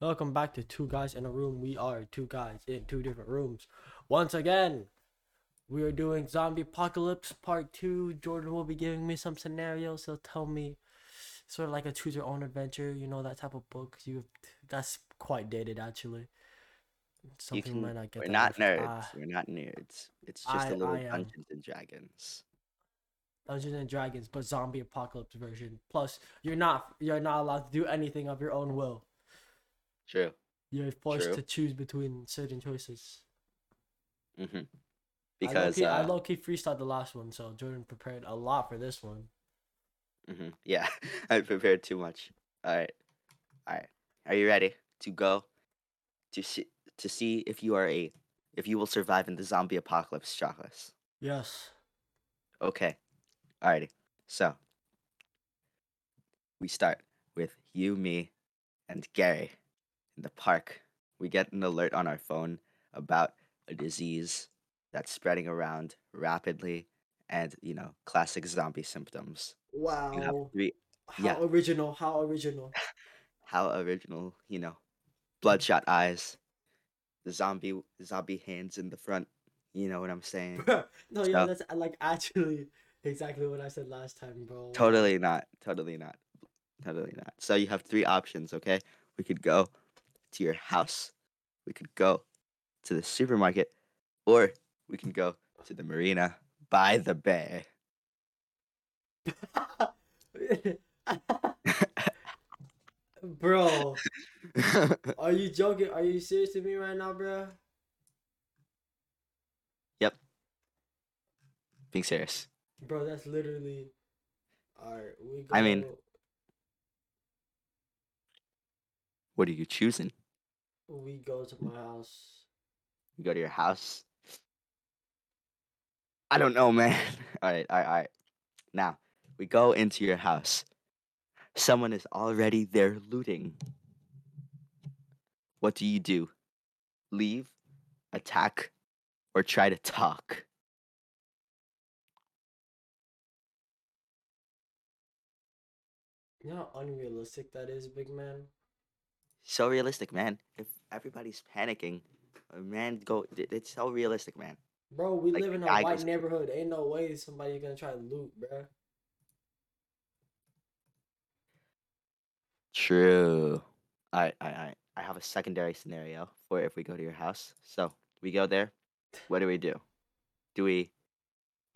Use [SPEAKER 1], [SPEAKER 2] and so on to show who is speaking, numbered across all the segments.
[SPEAKER 1] Welcome back to Two Guys in a Room. We are two guys in two different rooms. Once again, we are doing Zombie Apocalypse Part 2. Jordan will be giving me some scenarios. He'll tell me sort of like a choose your own adventure, you know, that type of book. You That's quite dated, actually. Something
[SPEAKER 2] can.
[SPEAKER 1] might not get
[SPEAKER 2] We're not nerds.
[SPEAKER 1] Ah,
[SPEAKER 2] We're not nerds. It's just
[SPEAKER 1] I-
[SPEAKER 2] a little
[SPEAKER 1] I.
[SPEAKER 2] Dungeons and Dragons.
[SPEAKER 1] Dungeons and Dragons, but zombie apocalypse version. Plus, you're not you're not allowed to do anything of your own will.
[SPEAKER 2] True.
[SPEAKER 1] You're forced
[SPEAKER 2] True.
[SPEAKER 1] to choose between certain choices.
[SPEAKER 2] hmm
[SPEAKER 1] I
[SPEAKER 2] Because
[SPEAKER 1] I
[SPEAKER 2] uh,
[SPEAKER 1] low key freestyled the last one, so Jordan prepared a lot for this one.
[SPEAKER 2] mhm, yeah, I prepared too much. All right, all right. Are you ready to go to see to see if you are a if you will survive in the zombie apocalypse, Chocolates?
[SPEAKER 1] Yes.
[SPEAKER 2] Okay. Alrighty. So we start with you, me, and Gary in the park. We get an alert on our phone about a disease that's spreading around rapidly and, you know, classic zombie symptoms.
[SPEAKER 1] Wow. How
[SPEAKER 2] yeah.
[SPEAKER 1] original, how original.
[SPEAKER 2] how original, you know, bloodshot eyes, the zombie zombie hands in the front. You know what I'm saying?
[SPEAKER 1] no, yeah, that's uh, like actually exactly what I said last time, bro.
[SPEAKER 2] Totally not. Totally not. Totally not. So you have three options, okay? We could go to your house. We could go to the supermarket, or we can go to the marina by the bay.
[SPEAKER 1] bro, are you joking? Are you serious with me right now, bro?
[SPEAKER 2] yep, being serious.
[SPEAKER 1] Bro, that's literally. Alright, we go.
[SPEAKER 2] I mean- What are you choosing?
[SPEAKER 1] we go to my house.
[SPEAKER 2] You go to your house. I don't know, man. all right, all right, all right. Now we go into your house. Someone is already there looting. What do you do? Leave, attack, or try to talk?
[SPEAKER 1] You know how unrealistic that is, big man.
[SPEAKER 2] So realistic, man. If everybody's panicking, a man go. It's so realistic, man.
[SPEAKER 1] Bro, we
[SPEAKER 2] Like,
[SPEAKER 1] live in a white neighborhood. Ain't no way somebody's gonna try to loot, bro.
[SPEAKER 2] True. I I I I have a secondary scenario for if we go to your house. So we go there. What do we do? Do we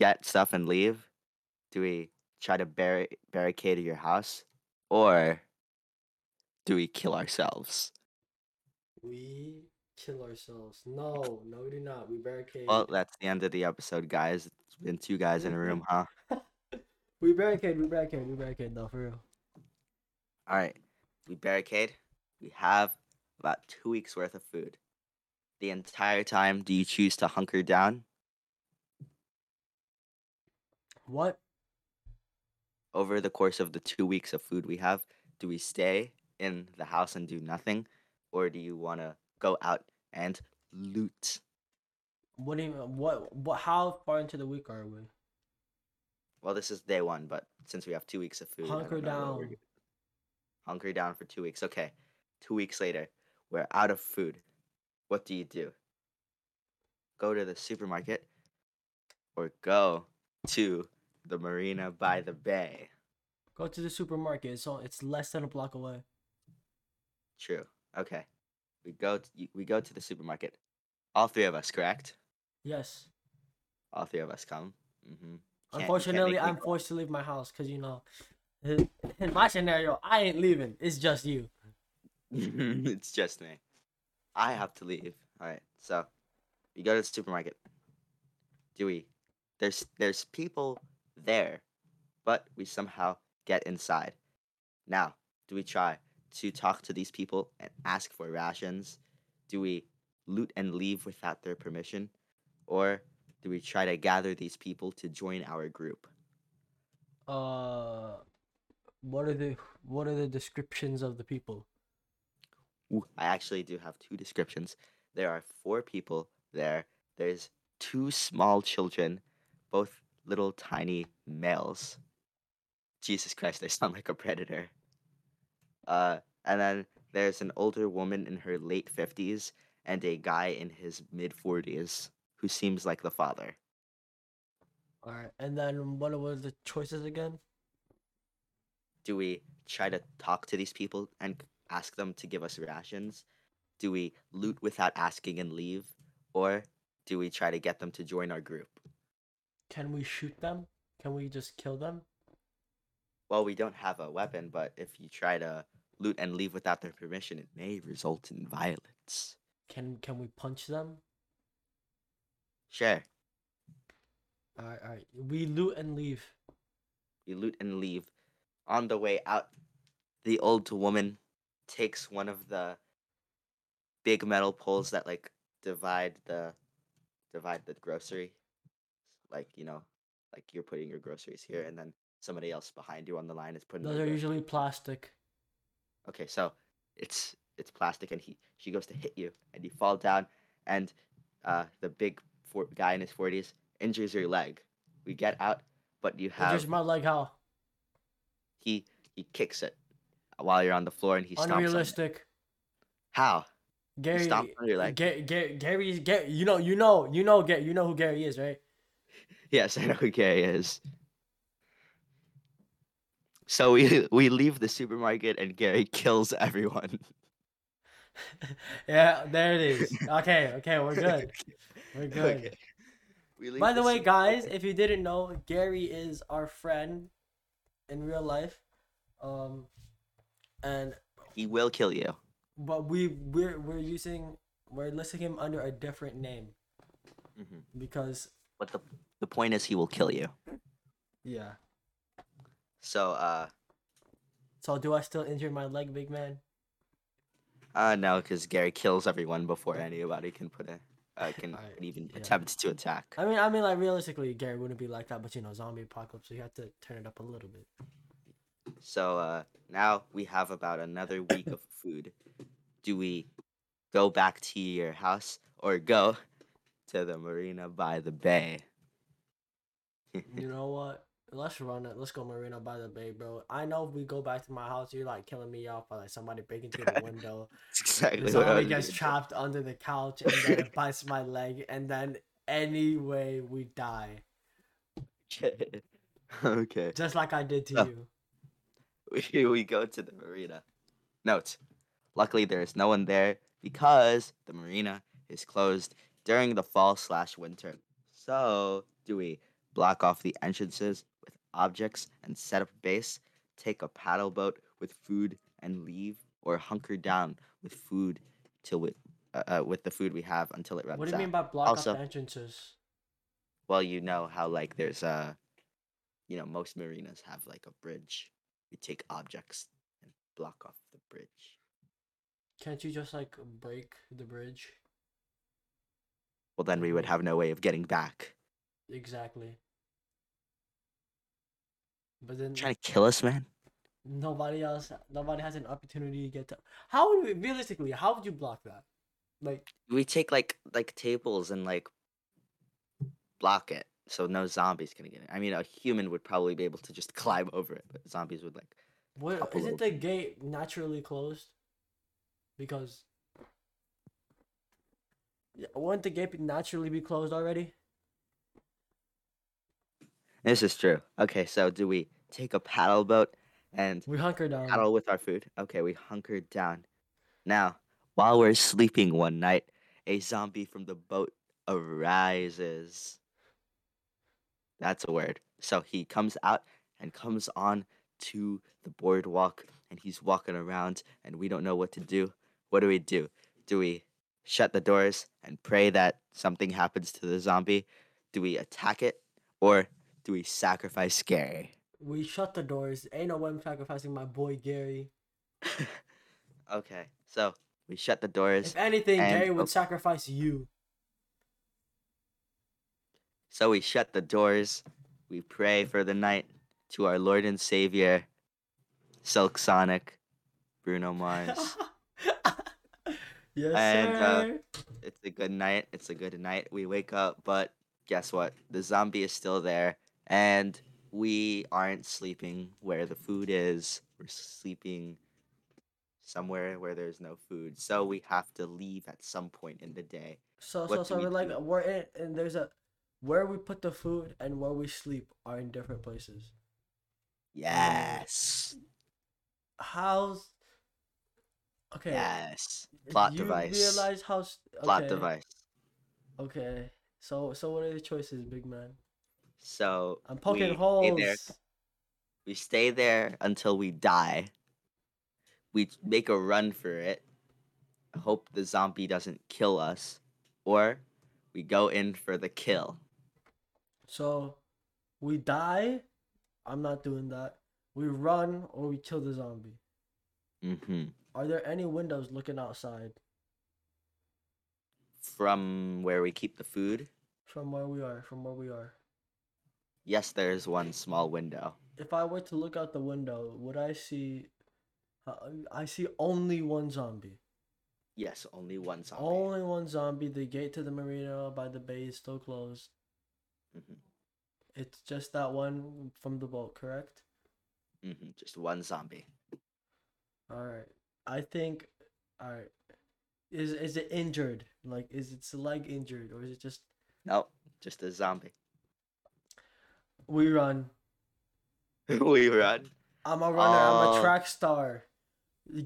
[SPEAKER 2] get stuff and leave? Do we try to barri- barricade your house, or do we kill ourselves?
[SPEAKER 1] We kill ourselves. No, no, we do not. We barricade.
[SPEAKER 2] Well, that's the end of the episode, guys. It's been two guys in a room, huh?
[SPEAKER 1] we barricade. We barricade. We barricade. though, for real.
[SPEAKER 2] All right. We barricade. We have about two weeks worth of food. The entire time, do you choose to hunker down?
[SPEAKER 1] What?
[SPEAKER 2] over the course of the two weeks of food we have, do we stay in the house and do nothing, or do you want to go out and loot?
[SPEAKER 1] What do you mean? What? What? How far into the week are we?
[SPEAKER 2] Well, this is day one, but since we have two weeks of food,
[SPEAKER 1] Hunker
[SPEAKER 2] know what we're
[SPEAKER 1] down.
[SPEAKER 2] Hunker down for two weeks. Okay, two weeks later, we're out of food. What do you do? Go to the supermarket, or go to the marina by the bay?
[SPEAKER 1] Go to the supermarket. So it's less than a block away.
[SPEAKER 2] True. Okay, we go. To, we go to the supermarket. All three of us, correct?
[SPEAKER 1] Yes.
[SPEAKER 2] All three of us come. Mm-hmm.
[SPEAKER 1] Unfortunately, I'm forced to leave my house because you know, in in my scenario, I ain't leaving. It's just you.
[SPEAKER 2] it's just me. I have to leave. All right. So we go to the supermarket. Do we? There's there's people there, but we somehow get inside. Now, do we try to talk to these people and ask for rations? Do we loot and leave without their permission, or do we try to gather these people to join our group?
[SPEAKER 1] Uh, what are the what are the descriptions of the people?
[SPEAKER 2] Ooh, I actually do have two descriptions. There are four people there. There's two small children, both little tiny males. Jesus Christ, they sound like a predator. Uh, and then there's an older woman in her late 50s and a guy in his mid 40s who seems like the father.
[SPEAKER 1] All right, and then what were the choices again?
[SPEAKER 2] Do we try to talk to these people and ask them to give us rations? Do we loot without asking and leave? Or do we try to get them to join our group?
[SPEAKER 1] Can we shoot them? Can we just kill them?
[SPEAKER 2] Well, we don't have a weapon, but if you try to loot and leave without their permission, it may result in violence.
[SPEAKER 1] Can can we punch them?
[SPEAKER 2] Sure,
[SPEAKER 1] All right, all right. We loot and leave.
[SPEAKER 2] we loot and leave. On the way out, the old woman takes one of the big metal poles that like divide the divide the grocery. Like, you know, like you're putting your groceries here and then somebody else behind you on the line is putting
[SPEAKER 1] Those are usually plastic.
[SPEAKER 2] Okay, so it's it's plastic, and he she goes to hit you, and you fall down, and uh, the big for, guy in his forties injures your leg. We get out, but you have
[SPEAKER 1] Just my leg how?
[SPEAKER 2] he he kicks it while you're on the floor, and he stomps on it.
[SPEAKER 1] Unrealistic.
[SPEAKER 2] How?
[SPEAKER 1] Gary
[SPEAKER 2] stomps on your leg.
[SPEAKER 1] Ga- Ga- Gary Gary you know you know you know Gary you know who Gary is, right?
[SPEAKER 2] Yes, I know who Gary is. So we we leave the supermarket, and Gary kills everyone.
[SPEAKER 1] yeah, there it is. Okay, okay, we're good. We're good.
[SPEAKER 2] Okay. We leave
[SPEAKER 1] By the way, guys, if you didn't know, Gary is our friend in real life. Um and
[SPEAKER 2] he will kill you.
[SPEAKER 1] but we we're we're using we're listing him under a different name
[SPEAKER 2] Mhm.
[SPEAKER 1] because
[SPEAKER 2] But the the point is, he will kill you.
[SPEAKER 1] yeah.
[SPEAKER 2] So uh.
[SPEAKER 1] So do I still injure my leg, big man?
[SPEAKER 2] Uh no, because Gary kills everyone before anybody can put a uh, can, can even
[SPEAKER 1] yeah.
[SPEAKER 2] attempt to attack.
[SPEAKER 1] I mean, I mean, like realistically, Gary wouldn't be like that, but you know, zombie apocalypse, so you have to turn it up a little bit.
[SPEAKER 2] So uh now we have about another week of food. Do we go back to your house or go to the marina by the bay?
[SPEAKER 1] You know what? Let's run it. Let's go Marina by the Bay, bro. I know if we go back to my house, you're like killing me off by like somebody breaking through the window.
[SPEAKER 2] That's exactly
[SPEAKER 1] the
[SPEAKER 2] what I
[SPEAKER 1] zombie
[SPEAKER 2] was
[SPEAKER 1] gets trapped under the couch and then it bites my leg, and then anyway we die,
[SPEAKER 2] okay.
[SPEAKER 1] just like I did to
[SPEAKER 2] Oh.
[SPEAKER 1] you.
[SPEAKER 2] We, we go to the marina. Note, luckily there is no one there because the marina is closed during the fall slash winter. So, do we block off the entrances objects and set up base, take a paddle boat with food and leave, or hunker down with food till we, uh, uh, with the food we have until it runs out.
[SPEAKER 1] What do you
[SPEAKER 2] out?
[SPEAKER 1] mean by block
[SPEAKER 2] Also-
[SPEAKER 1] up entrances?
[SPEAKER 2] Well, you know how like there's a, you know, most marinas have like a bridge. We take objects and block off the bridge.
[SPEAKER 1] Can't you just like break the bridge?
[SPEAKER 2] Well, then we would have no way of getting back.
[SPEAKER 1] Exactly. But then
[SPEAKER 2] Trying to kill us, man.
[SPEAKER 1] nobody else, nobody has an opportunity to get to. How would we, realistically? How would you block that? Like,
[SPEAKER 2] We take like like tables and like block it so no zombies can get in. I mean, a human would probably be able to just climb over it, but zombies would like.
[SPEAKER 1] what isn't the gate naturally closed? Because wouldn't the gate naturally be closed already?
[SPEAKER 2] This is true. Okay, so do we take a paddle boat and
[SPEAKER 1] We hunker down.
[SPEAKER 2] paddle with our food. Okay, we hunkered down. Now, while we're sleeping one night, a zombie from the boat arises. That's a word. So he comes out and comes on to the boardwalk and he's walking around and we don't know what to do. What do we do? Do we shut the doors and pray that something happens to the zombie? Do we attack it or do we sacrifice Gary?
[SPEAKER 1] We shut the doors. Ain't no way I'm sacrificing my boy Gary.
[SPEAKER 2] okay, so we shut the doors.
[SPEAKER 1] If anything,
[SPEAKER 2] and-
[SPEAKER 1] Gary would sacrifice you.
[SPEAKER 2] So we shut the doors. We pray for the night to our Lord and Savior, Silk Sonic, Bruno Mars.
[SPEAKER 1] yes,
[SPEAKER 2] And, uh, it's a good night. It's a good night. We wake up, but guess what? The zombie is still there, and we aren't sleeping where the food is. We're sleeping somewhere where there's no food. So we have to leave at some point in the day.
[SPEAKER 1] So
[SPEAKER 2] What
[SPEAKER 1] so so
[SPEAKER 2] we
[SPEAKER 1] we're like
[SPEAKER 2] do?
[SPEAKER 1] we're in and there's a where we put the food and where we sleep are in different places.
[SPEAKER 2] Yes.
[SPEAKER 1] How's okay?
[SPEAKER 2] Yes. Plot
[SPEAKER 1] you
[SPEAKER 2] device.
[SPEAKER 1] realize how s-
[SPEAKER 2] Plot device.
[SPEAKER 1] Okay. So so what are the choices, big man?
[SPEAKER 2] So
[SPEAKER 1] I'm poking
[SPEAKER 2] we stay
[SPEAKER 1] holes.
[SPEAKER 2] there. We stay there until we die. We make a run for it. Hope the zombie doesn't kill us. Or we go in for the kill.
[SPEAKER 1] So we die. I'm not doing that. We run or we kill the zombie.
[SPEAKER 2] hmm
[SPEAKER 1] Are there any windows looking outside
[SPEAKER 2] From where we keep the food,
[SPEAKER 1] from where we are? From where we are.
[SPEAKER 2] Yes, there's one small window.
[SPEAKER 1] If I were to look out the window, would I see? Uh, I see only one zombie.
[SPEAKER 2] Yes, only one zombie.
[SPEAKER 1] Only one zombie. The gate to the marina by the bay is still closed.
[SPEAKER 2] Mhm.
[SPEAKER 1] It's just that one from the boat, correct?
[SPEAKER 2] Mm-hmm. Just one zombie.
[SPEAKER 1] All right. I think. All right. Is is it injured? Like, is its leg injured, or is it just
[SPEAKER 2] No, just a zombie.
[SPEAKER 1] We run?
[SPEAKER 2] we run.
[SPEAKER 1] I'm a runner. I'm a
[SPEAKER 2] Oh.
[SPEAKER 1] track star.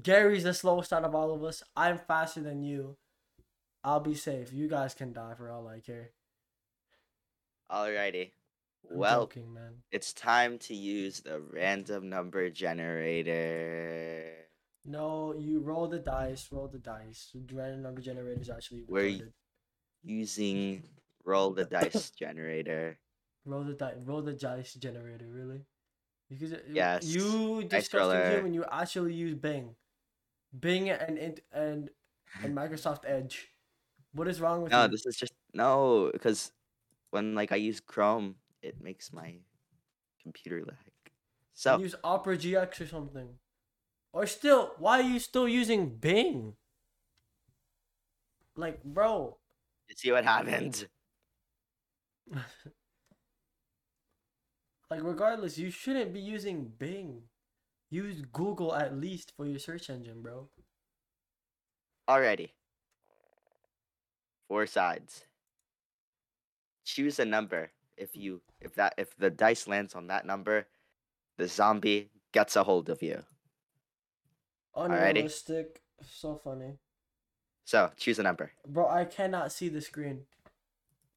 [SPEAKER 1] Gary's the slowest out of all of us. I'm faster than you. I'll be safe. You guys can die for all I care.
[SPEAKER 2] Alrighty.
[SPEAKER 1] I'm
[SPEAKER 2] Well,
[SPEAKER 1] joking, man.
[SPEAKER 2] it's time to use the random number generator.
[SPEAKER 1] No, you roll the dice. Roll the dice. Random number generator is actually retarded.
[SPEAKER 2] Using roll the dice generator.
[SPEAKER 1] Roll the dice. Roll the dice generator. Really? Because it-
[SPEAKER 2] Yes,
[SPEAKER 1] you
[SPEAKER 2] dice
[SPEAKER 1] disgusting
[SPEAKER 2] roller.
[SPEAKER 1] human. You actually use Bing, Bing and and and, and Microsoft Edge. What is wrong with
[SPEAKER 2] No,
[SPEAKER 1] you?
[SPEAKER 2] this is just no, because when like I use Chrome, it makes my computer lag. So
[SPEAKER 1] use Opera GX or something. Or still, why are you still using Bing? Like, bro,
[SPEAKER 2] you see what happened.
[SPEAKER 1] like regardless, you shouldn't be using Bing. Use Google at least for your search engine, bro.
[SPEAKER 2] Alrighty. Four sides. Choose a number. If you if that if the dice lands on that number, the zombie gets a hold of you. Alrighty.
[SPEAKER 1] Unrealistic. So funny.
[SPEAKER 2] So choose a number.
[SPEAKER 1] Bro, I cannot see the screen.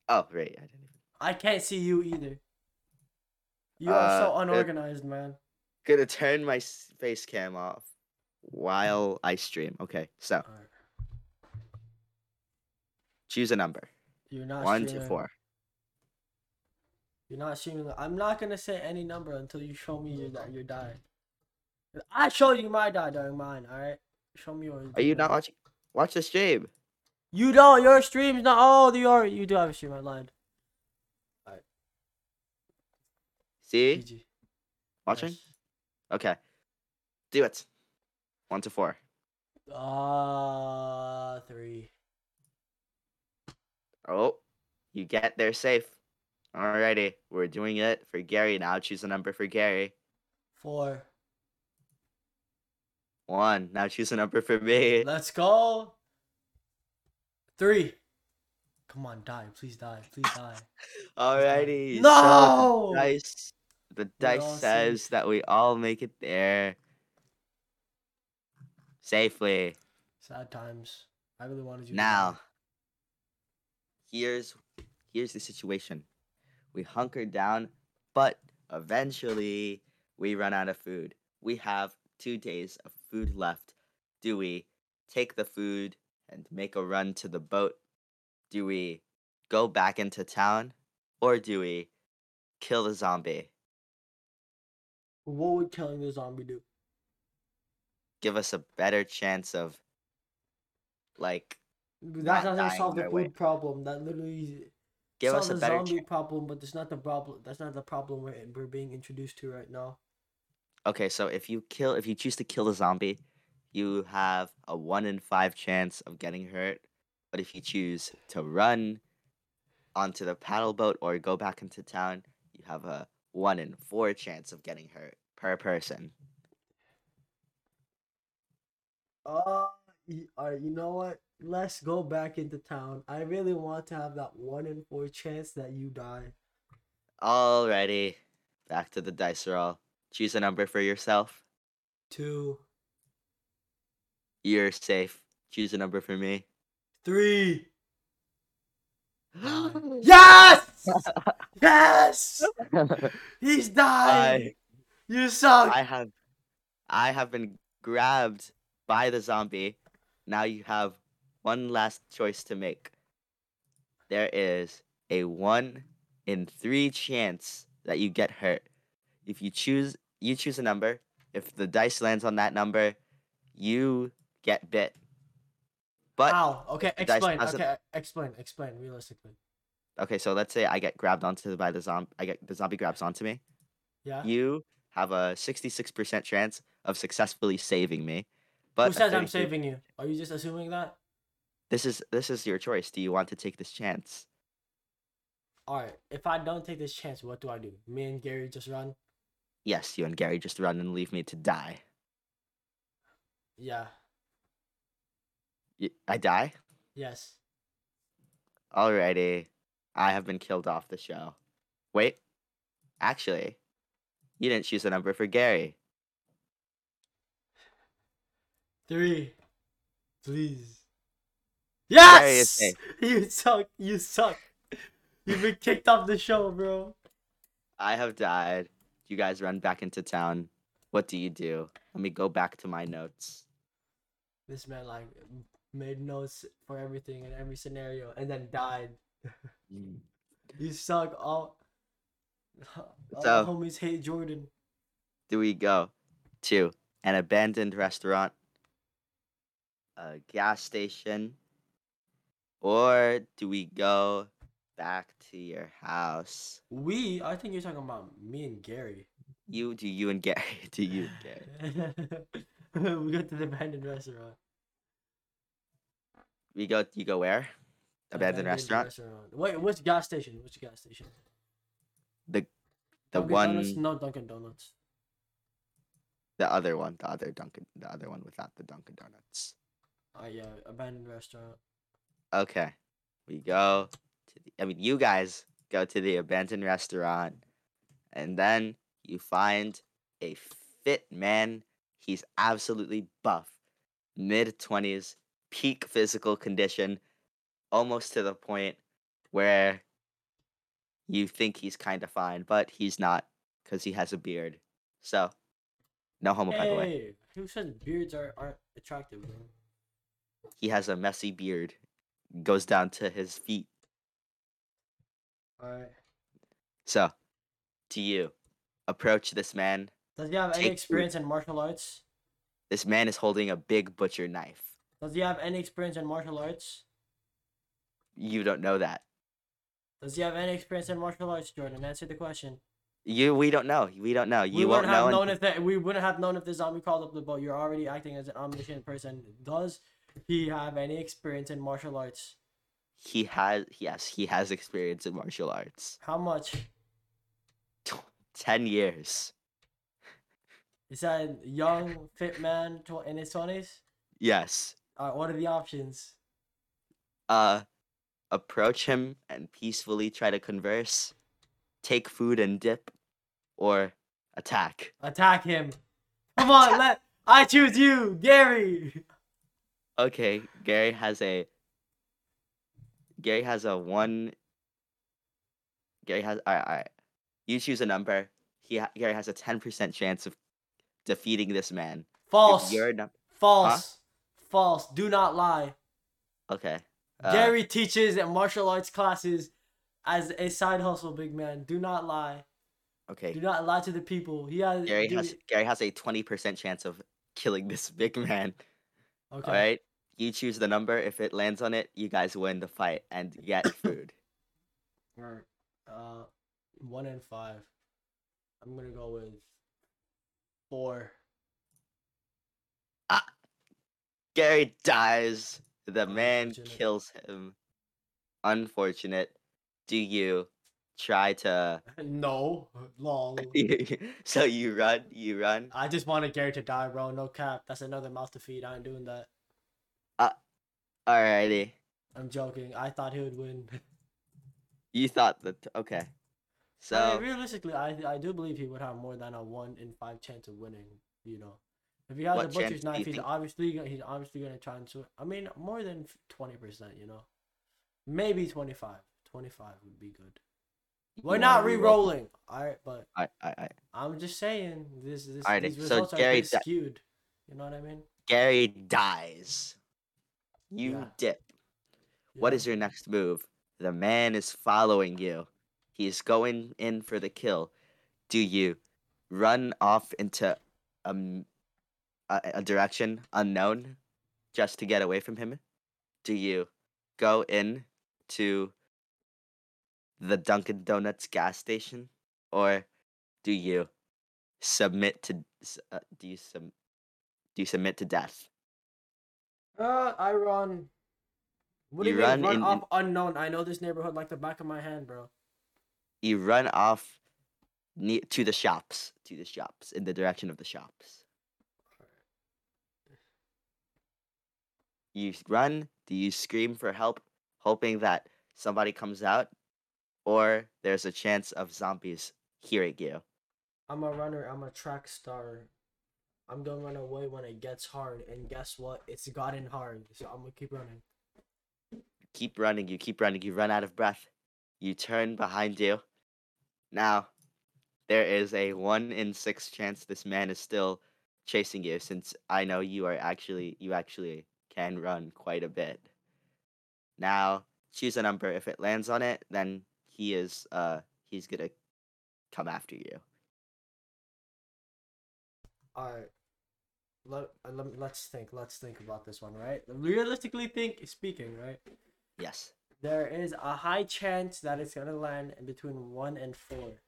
[SPEAKER 2] Oh right, I didn't even.
[SPEAKER 1] I can't see you either. You are so
[SPEAKER 2] Uh, it-
[SPEAKER 1] unorganized, man.
[SPEAKER 2] Gonna turn my face cam off while I stream. Okay, so
[SPEAKER 1] Alright.
[SPEAKER 2] choose a number.
[SPEAKER 1] You're not
[SPEAKER 2] One to four.
[SPEAKER 1] You're not streaming. I'm not gonna say any number until you show me your your die. I showed you my die during mine. All right, show me yours.
[SPEAKER 2] Are you not watching? Watch the stream.
[SPEAKER 1] You don't. Your stream's not. Oh, you are. You do have a stream. I lied.
[SPEAKER 2] See?
[SPEAKER 1] GG.
[SPEAKER 2] Watching? Okay. Do it. One to four.
[SPEAKER 1] Uh, three.
[SPEAKER 2] Oh, you get there safe. Alrighty, we're doing it for Gary now. Choose a number for Gary.
[SPEAKER 1] Four.
[SPEAKER 2] One. Now choose a number for me.
[SPEAKER 1] Let's go. Three. Come on, die. Please die. Please die.
[SPEAKER 2] Alrighty. so
[SPEAKER 1] No!
[SPEAKER 2] The dice. Dice
[SPEAKER 1] safe.
[SPEAKER 2] says that we all make it there safely.
[SPEAKER 1] Sad times. I really wanted you. to
[SPEAKER 2] Now,
[SPEAKER 1] die.
[SPEAKER 2] here's here's the situation. We hunker down, but eventually we run out of food. We have two days of food left. Do we take the food and make a run to the boat? Do we go back into town? Or do we kill the zombie?
[SPEAKER 1] What would killing the zombie do?
[SPEAKER 2] Give us a better chance of like
[SPEAKER 1] That
[SPEAKER 2] Not
[SPEAKER 1] doesn't solve the food
[SPEAKER 2] away.
[SPEAKER 1] problem. That literally
[SPEAKER 2] give us a
[SPEAKER 1] the
[SPEAKER 2] better
[SPEAKER 1] zombie
[SPEAKER 2] chance.
[SPEAKER 1] problem, but that's not the problem. That's not the problem we're we're being introduced to right now.
[SPEAKER 2] Okay, so if you kill if you choose to kill the zombie, you have a one in five chance of getting hurt. But if you choose to run onto the paddle boat or go back into town, you have a one in four chance of getting hurt per person.
[SPEAKER 1] Uh, alright, you know what? Let's go back into town. I really want to have that one in four chance that you die.
[SPEAKER 2] Alrighty. Back to the dice roll. Choose a number for yourself.
[SPEAKER 1] Two,
[SPEAKER 2] You're safe. Choose a number for me.
[SPEAKER 1] three. Yes! yes! He's dying.
[SPEAKER 2] I,
[SPEAKER 1] You suck.
[SPEAKER 2] I have I have been grabbed by the zombie. Now you have one last choice to make. There is a one in three chance that you get hurt. If you choose you choose a number. If the dice lands on that number, you get bit. But
[SPEAKER 1] How? Okay, explain. Okay, explain. Explain realistically.
[SPEAKER 2] okay, so let's say I get grabbed onto by the zombie. I get the zombie grabs onto me.
[SPEAKER 1] Yeah.
[SPEAKER 2] You have a sixty-six percent chance of successfully saving me. But
[SPEAKER 1] Who
[SPEAKER 2] a
[SPEAKER 1] says I'm saving you? Are you just assuming that?
[SPEAKER 2] This is this is your choice. Do you want to take this chance?
[SPEAKER 1] All right. If I don't take this chance, what do I do? Me and Gary just run.
[SPEAKER 2] Yes, you and Gary just run and leave me to die.
[SPEAKER 1] Yeah.
[SPEAKER 2] I die?
[SPEAKER 1] Yes.
[SPEAKER 2] Alrighty. I have been killed off the show. Wait. Actually, you didn't choose a number for Gary.
[SPEAKER 1] Three. Please. Yes. You suck. You suck. You've been kicked off the show, bro.
[SPEAKER 2] I have died. You guys run back into town. What do you do? Let me go back to my notes.
[SPEAKER 1] This man like made notes for everything in every scenario and then died. You suck. All, all
[SPEAKER 2] So-
[SPEAKER 1] homies hate Jordan.
[SPEAKER 2] do we go to an abandoned restaurant, a gas station, or do we go back to your house?
[SPEAKER 1] We, I think you're talking about me and Gary.
[SPEAKER 2] You do you and Gary do you and Gary?
[SPEAKER 1] we go to the abandoned restaurant.
[SPEAKER 2] We go you go where? Abandoned restaurant?
[SPEAKER 1] Wait, which gas station? Which gas station?
[SPEAKER 2] The
[SPEAKER 1] Dunkin'
[SPEAKER 2] one
[SPEAKER 1] Donuts? No Dunkin' Donuts.
[SPEAKER 2] the other one, the other Dunkin' the other one without the Dunkin' Donuts.
[SPEAKER 1] Uh, yeah, abandoned restaurant.
[SPEAKER 2] Okay. We go to the I mean you guys go to the abandoned restaurant and then you find a fit man. He's absolutely buff. Mid 20s, peak physical condition, almost to the point where you think he's kind of fine, but he's not because he has a beard. So, no homo, by the way.
[SPEAKER 1] Who says beards are aren't attractive?
[SPEAKER 2] He has a messy beard, goes down to his feet.
[SPEAKER 1] All right.
[SPEAKER 2] So, to you, approach this man.
[SPEAKER 1] Does he have any experience in martial arts?
[SPEAKER 2] This man is holding a big butcher knife.
[SPEAKER 1] Does he have any experience in martial arts?
[SPEAKER 2] You don't know that.
[SPEAKER 1] Does he have any experience in martial arts, Jordan? Answer the question.
[SPEAKER 2] You, we don't know. We don't know.
[SPEAKER 1] we
[SPEAKER 2] You won't
[SPEAKER 1] wouldn't have
[SPEAKER 2] know.
[SPEAKER 1] known if that we wouldn't have known if the zombie called up the boat. You're already acting as an omniscient person. Does he have any experience in martial arts?
[SPEAKER 2] he has. Yes, he has experience in martial arts.
[SPEAKER 1] How much?
[SPEAKER 2] Ten years.
[SPEAKER 1] Is that a young, fit man tw- in his twenties?
[SPEAKER 2] Yes.
[SPEAKER 1] Uh, what are the options?
[SPEAKER 2] Uh, approach him and peacefully try to converse. Take food and dip, or attack.
[SPEAKER 1] Attack him! Come on, let I choose you, Gary.
[SPEAKER 2] Okay, Gary has a. Gary has a one. Gary has all right. All right. You choose a number. He Gary has a ten percent chance of defeating this man.
[SPEAKER 1] False.
[SPEAKER 2] Num-
[SPEAKER 1] False. False. Do not lie.
[SPEAKER 2] okay. uh,
[SPEAKER 1] Gary teaches at martial arts classes as a side hustle, big man. Do not lie.
[SPEAKER 2] Okay.
[SPEAKER 1] Do not lie to the people. He has.
[SPEAKER 2] Gary has Gary has a twenty percent chance of killing this big man.
[SPEAKER 1] Okay.
[SPEAKER 2] All right. You choose the number. If it lands on it, you guys win the fight and get food.
[SPEAKER 1] Alright. Uh, one and five. I'm gonna go with four.
[SPEAKER 2] Gary dies. The man kills him. Unfortunate. Do you try to.
[SPEAKER 1] No, lol.
[SPEAKER 2] so you run, you run.
[SPEAKER 1] I just wanted Gary to die, bro. No cap. That's another mouth to feed. I ain't doing that.
[SPEAKER 2] Uh, alrighty.
[SPEAKER 1] I'm joking. I thought he would win.
[SPEAKER 2] You thought that okay.
[SPEAKER 1] I mean,
[SPEAKER 2] So
[SPEAKER 1] realistically, I I do believe he would have more than a one in five chance of winning. You know, if he has
[SPEAKER 2] What
[SPEAKER 1] a butcher's knife, he's
[SPEAKER 2] think-
[SPEAKER 1] obviously gonna, he's obviously gonna try and. I mean, more than twenty percent. You know, maybe 25. 25 would be good. We're
[SPEAKER 2] you
[SPEAKER 1] not
[SPEAKER 2] re-roll?
[SPEAKER 1] re-rolling, all right. But
[SPEAKER 2] I, I, I,
[SPEAKER 1] I'm just saying this this
[SPEAKER 2] Alrighty,
[SPEAKER 1] these results are
[SPEAKER 2] Gary
[SPEAKER 1] bit
[SPEAKER 2] di-
[SPEAKER 1] skewed. You know what I mean?
[SPEAKER 2] Gary dies. You
[SPEAKER 1] Yeah.
[SPEAKER 2] dip. What
[SPEAKER 1] Yeah.
[SPEAKER 2] is your next move? The man is following you. He's going in for the kill. Do you run off into um, a, a direction unknown just to get away from him? Do you go in to the Dunkin' Donuts gas station? Or do you submit to uh, do you sub, do you submit to death?
[SPEAKER 1] Uh, I run. What do
[SPEAKER 2] You
[SPEAKER 1] you mean
[SPEAKER 2] run
[SPEAKER 1] run
[SPEAKER 2] in-
[SPEAKER 1] off unknown? I know this neighborhood like the back of my hand, bro.
[SPEAKER 2] you run off ne- to the shops, to the shops, in the direction of the shops. You run, do you scream for help, hoping that somebody comes out, or there's a chance of zombies hearing you?
[SPEAKER 1] I'm a runner. I'm a track star. I'm gonna run away when it gets hard, and guess what? It's gotten hard, so I'm gonna keep running.
[SPEAKER 2] Keep running, you keep running, you run out of breath. You turn behind you. Now, there is a one in six chance this man is still chasing you since I know you are actually you actually can run quite a bit. Now, choose a number. If it lands on it, then he is uh he's gonna come after you.
[SPEAKER 1] All right. Let, uh, let let's think. Let's think about this one, right? Realistically, think speaking, right?
[SPEAKER 2] Yes.
[SPEAKER 1] There is a high chance that it's gonna land in between one and four.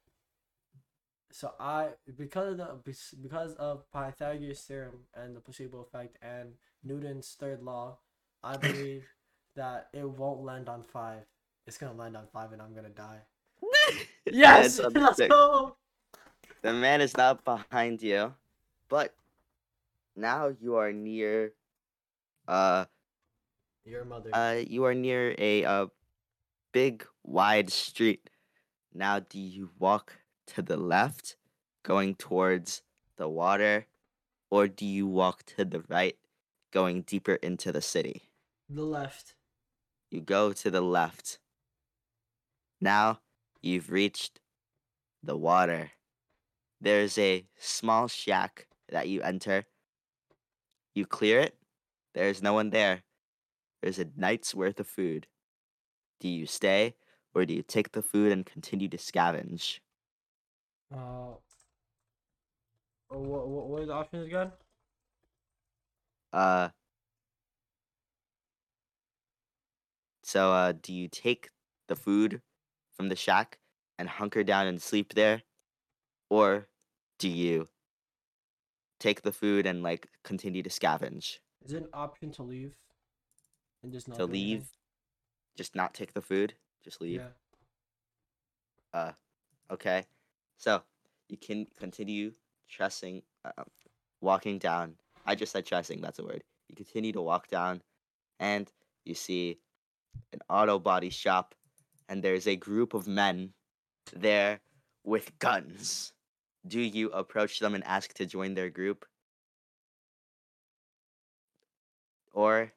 [SPEAKER 1] So I, because of the because of Pythagoras theorem and the placebo effect and Newton's third law, I believe that it won't land on five. It's gonna land on five, and I'm gonna die. Yes, let's go.
[SPEAKER 2] The man is not behind you, but now you are near uh
[SPEAKER 1] Your mother.
[SPEAKER 2] Uh, you are near a uh, big, wide street. Now, do you walk to the left, going towards the water, or do you walk to the right, going deeper into the city?
[SPEAKER 1] the left.
[SPEAKER 2] You go to the left. Now, you've reached the water. There's a small shack that you enter. You clear it. There's no one there. There's a night's worth of food. Do you stay or do you take the food and continue to scavenge?
[SPEAKER 1] Uh. What, what, what are the options again?
[SPEAKER 2] Uh So uh do you take the food from the shack and hunker down and sleep there? Or do you take the food and like continue to scavenge?
[SPEAKER 1] Is it an option to leave? And just not
[SPEAKER 2] to
[SPEAKER 1] do anything?
[SPEAKER 2] leave? Just not take the food? Just leave?
[SPEAKER 1] Yeah.
[SPEAKER 2] Uh, Okay. So you can continue tressing, uh, walking down. I just said tressing, that's a word. You continue to walk down and you see an auto body shop, and there's a group of men there with guns. Do you approach them and ask to join their group? Or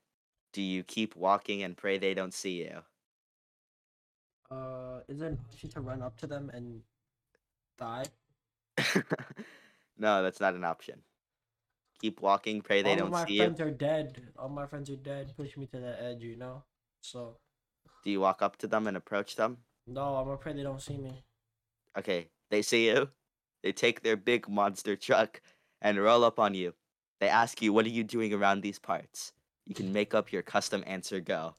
[SPEAKER 2] do you keep walking and pray they don't see you?
[SPEAKER 1] Uh, is there an option to run up to them and die?
[SPEAKER 2] no, that's not an option. Keep walking, pray they
[SPEAKER 1] All
[SPEAKER 2] don't
[SPEAKER 1] my
[SPEAKER 2] see you.
[SPEAKER 1] friends are dead. All my friends are dead. Push me to the edge, you know. So
[SPEAKER 2] Do you walk up to them and approach them?
[SPEAKER 1] no, I'm afraid they don't see me.
[SPEAKER 2] Okay, they see you. They take their big monster truck and roll up on you. They ask you, What are you doing around these parts? You can make up your custom answer go.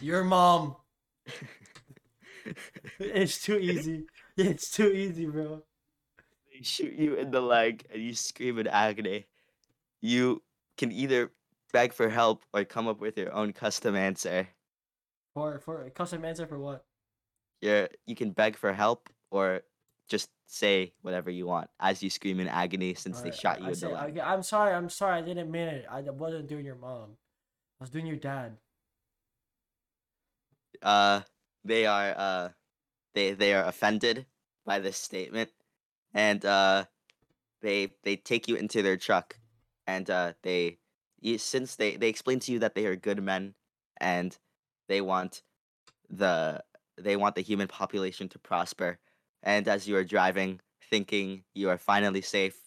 [SPEAKER 1] Your mom. It's too easy. It's too easy, bro.
[SPEAKER 2] they shoot you in the leg and you scream in agony. You can either beg for help or come up with your own custom answer.
[SPEAKER 1] For for a custom answer for what?
[SPEAKER 2] you're you can beg for help or just say whatever you want as you scream in agony since they shot you
[SPEAKER 1] I
[SPEAKER 2] in the
[SPEAKER 1] say,
[SPEAKER 2] leg.
[SPEAKER 1] okay, I'm sorry. I'm sorry. I didn't mean it. I wasn't doing your mom. I was doing your dad.
[SPEAKER 2] uh they are uh they they are offended by this statement and uh they they take you into their truck and uh they since they they explain to you that they are good men and they want the they want the human population to prosper and as you are driving thinking you are finally safe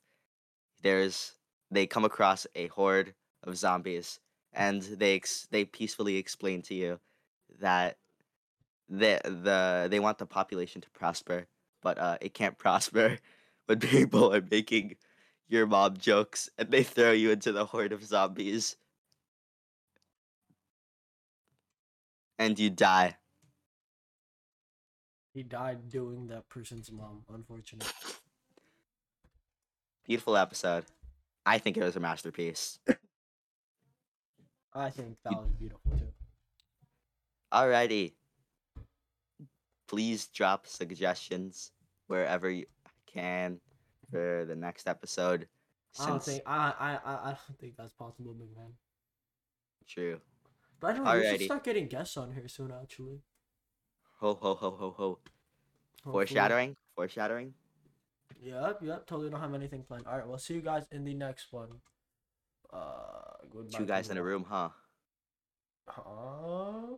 [SPEAKER 2] there's they come across a horde of zombies and they ex- they peacefully explain to you that the the they want the population to prosper, but uh, it can't prosper when people are making your mom jokes and they throw you into the horde of zombies, and you die.
[SPEAKER 1] He died doing that person's mom. Unfortunate.
[SPEAKER 2] Beautiful episode. I think it was a masterpiece.
[SPEAKER 1] I think that was beautiful too.
[SPEAKER 2] Alrighty. Please drop suggestions wherever you can for the next episode.
[SPEAKER 1] I don't think I I I don't think that's possible, big man.
[SPEAKER 2] true.
[SPEAKER 1] But I don't know. We should start getting guests on here soon. Actually.
[SPEAKER 2] Ho ho ho ho ho.
[SPEAKER 1] Hopefully.
[SPEAKER 2] Foreshadowing. Foreshadowing.
[SPEAKER 1] Yep, yep. Totally don't have anything planned. All right, we'll see you guys in the next one. Uh, goodbye.
[SPEAKER 2] Two guys in a room, huh?
[SPEAKER 1] Huh?